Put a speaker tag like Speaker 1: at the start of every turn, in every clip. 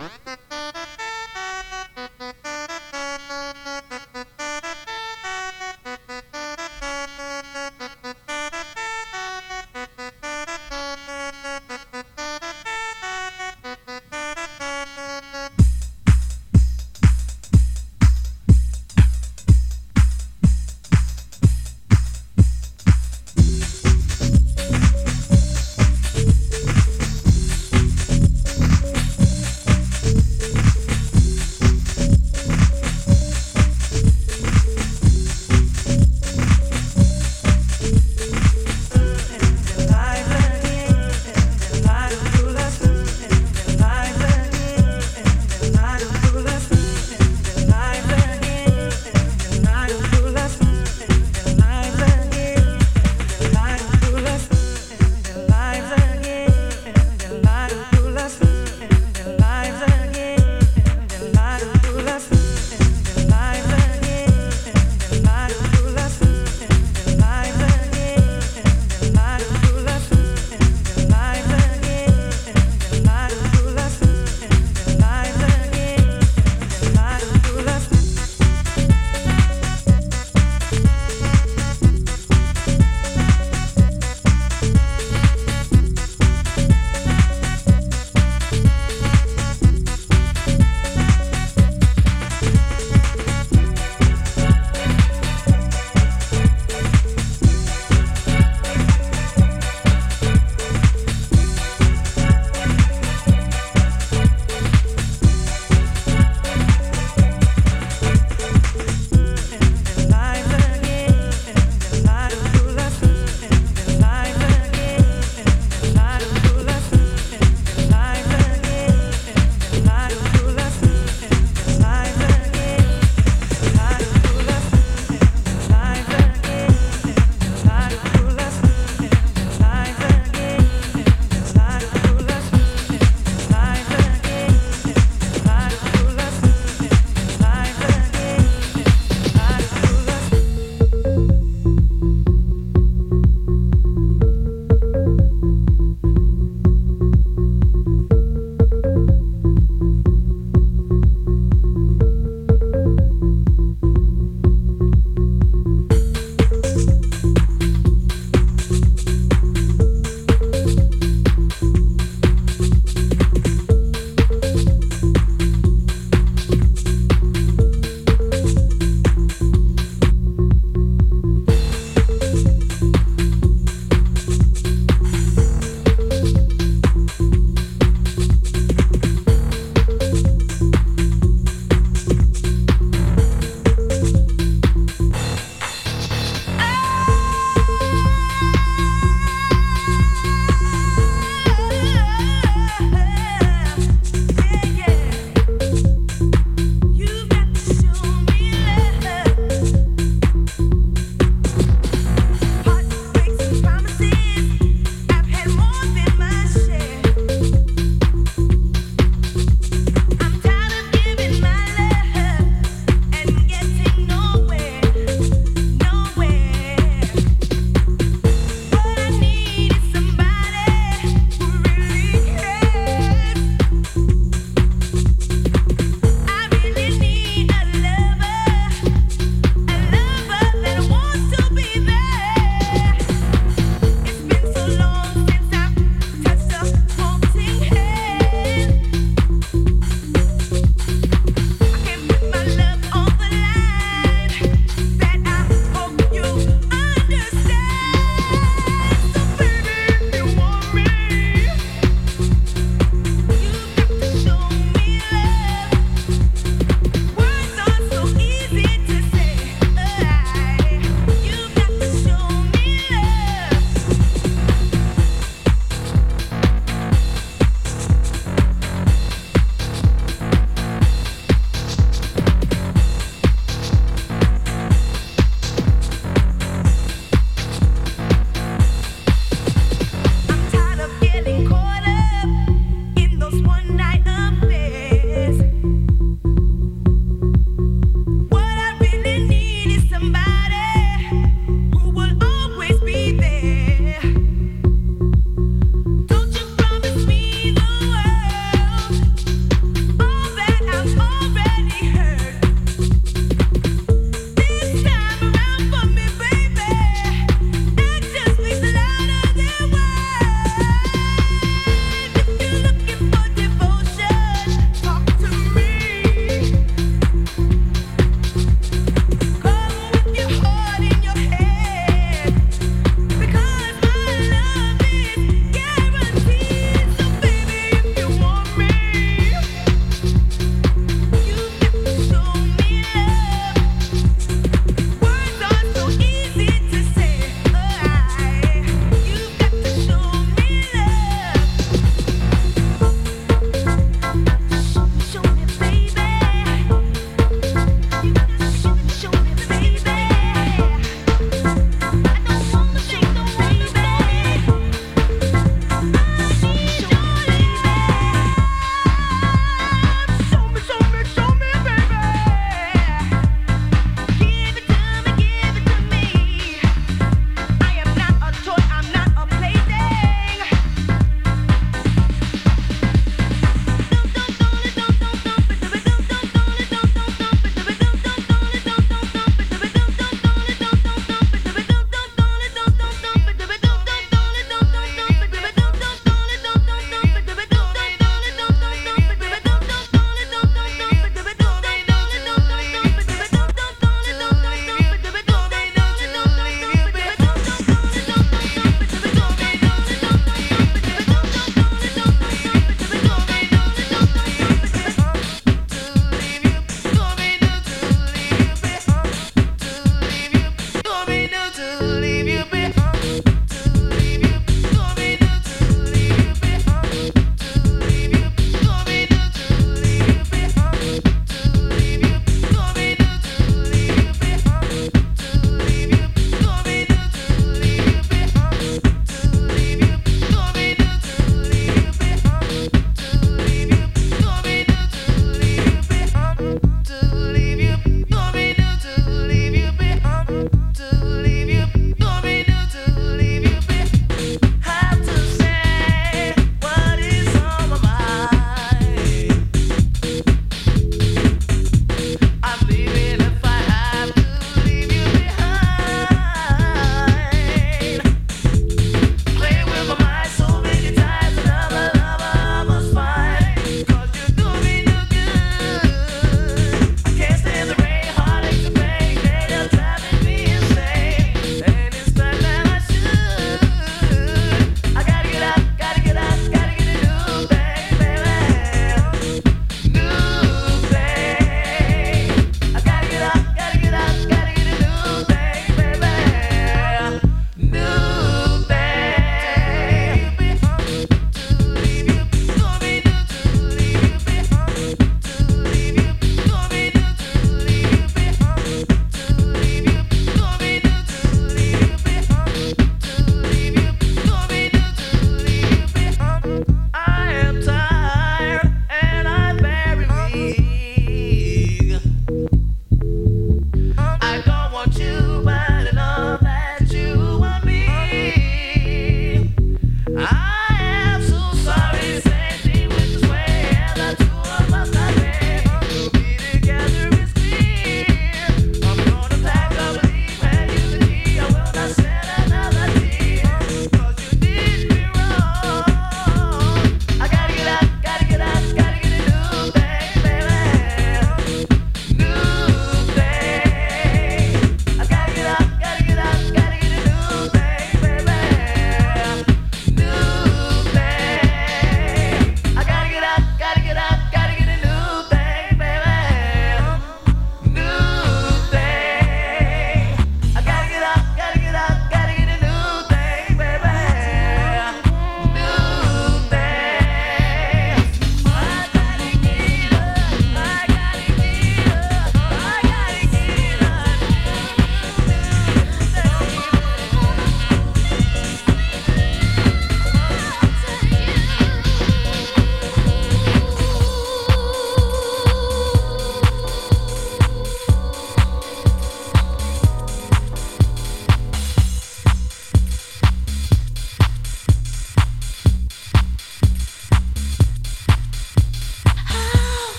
Speaker 1: Ha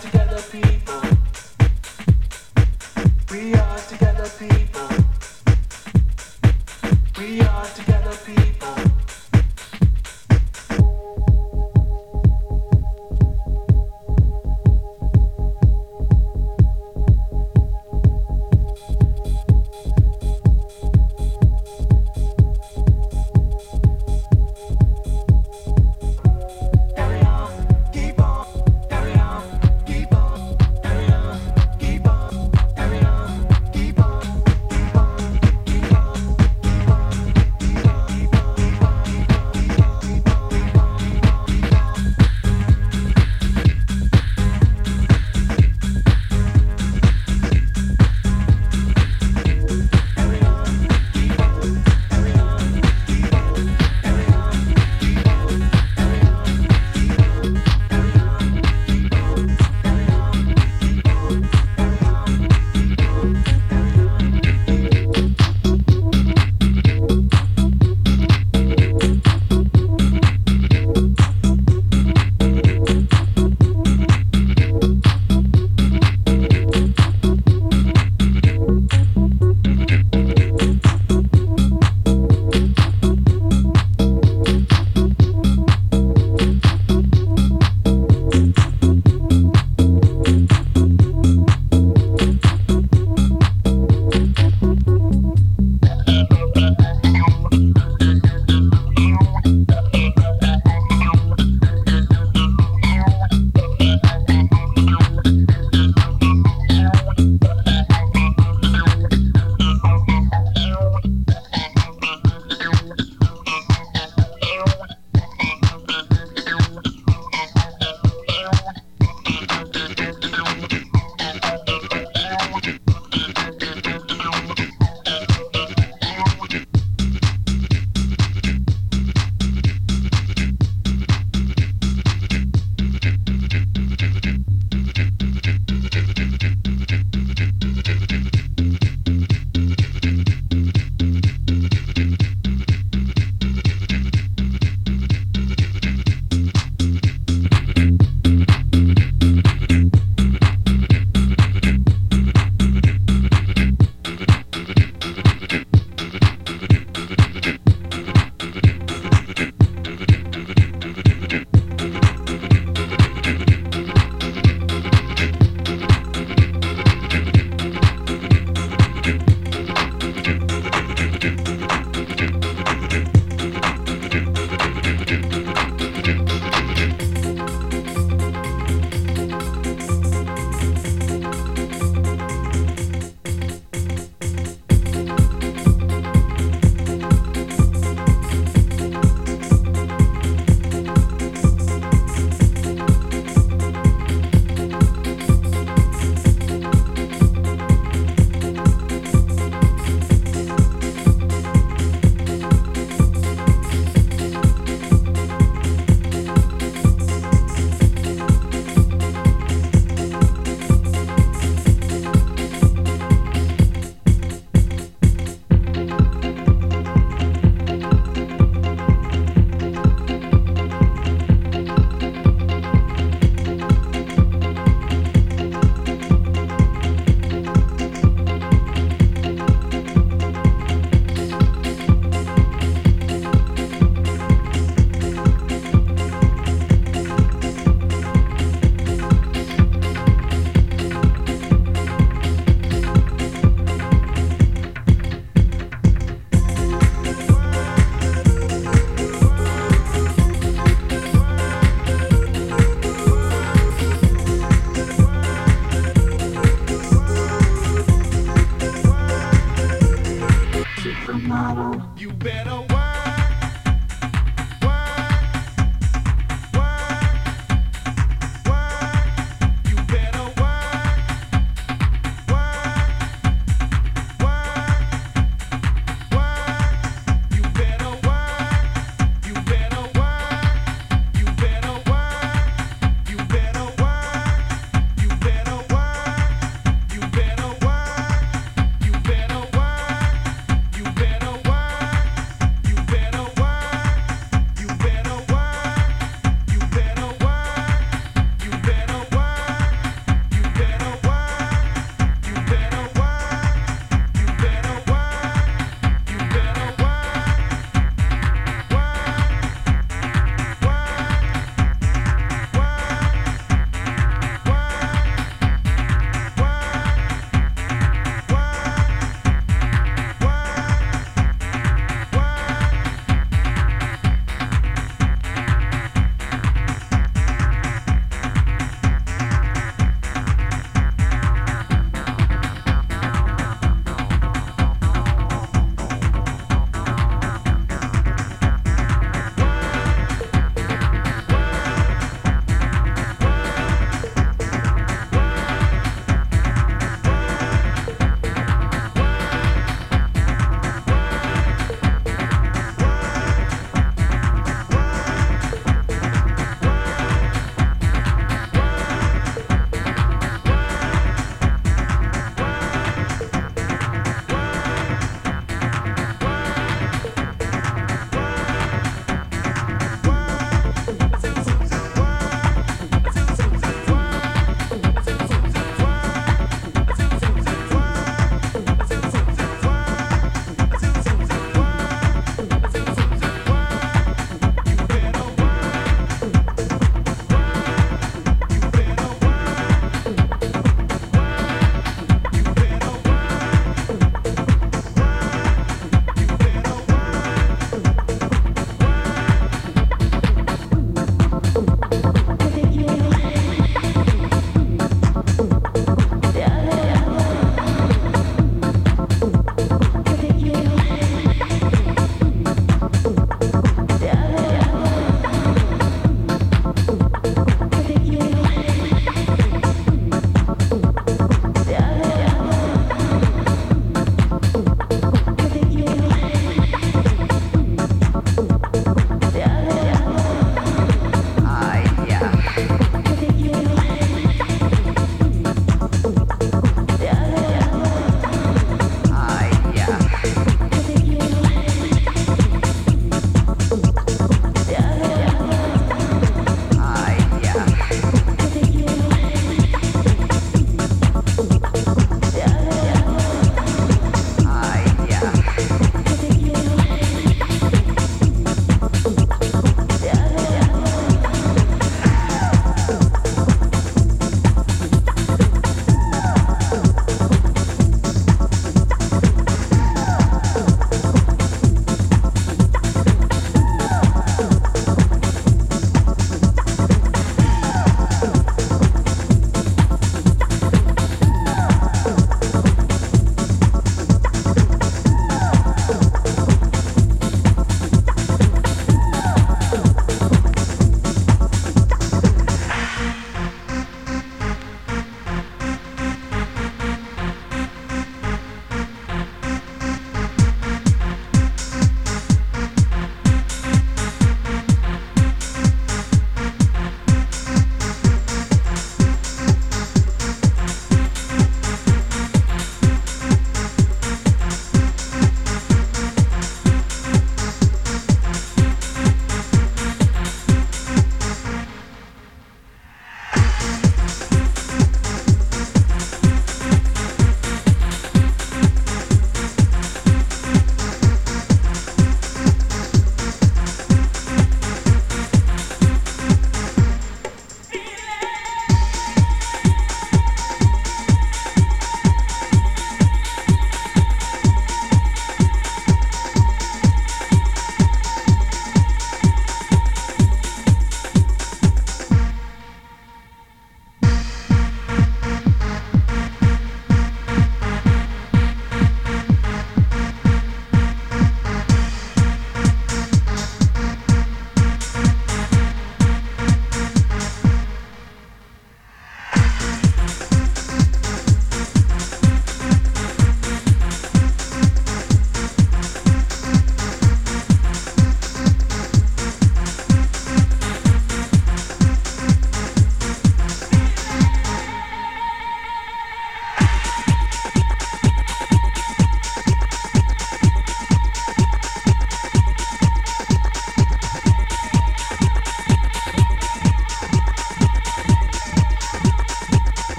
Speaker 2: together people. We are together people.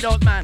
Speaker 3: Buddha. Check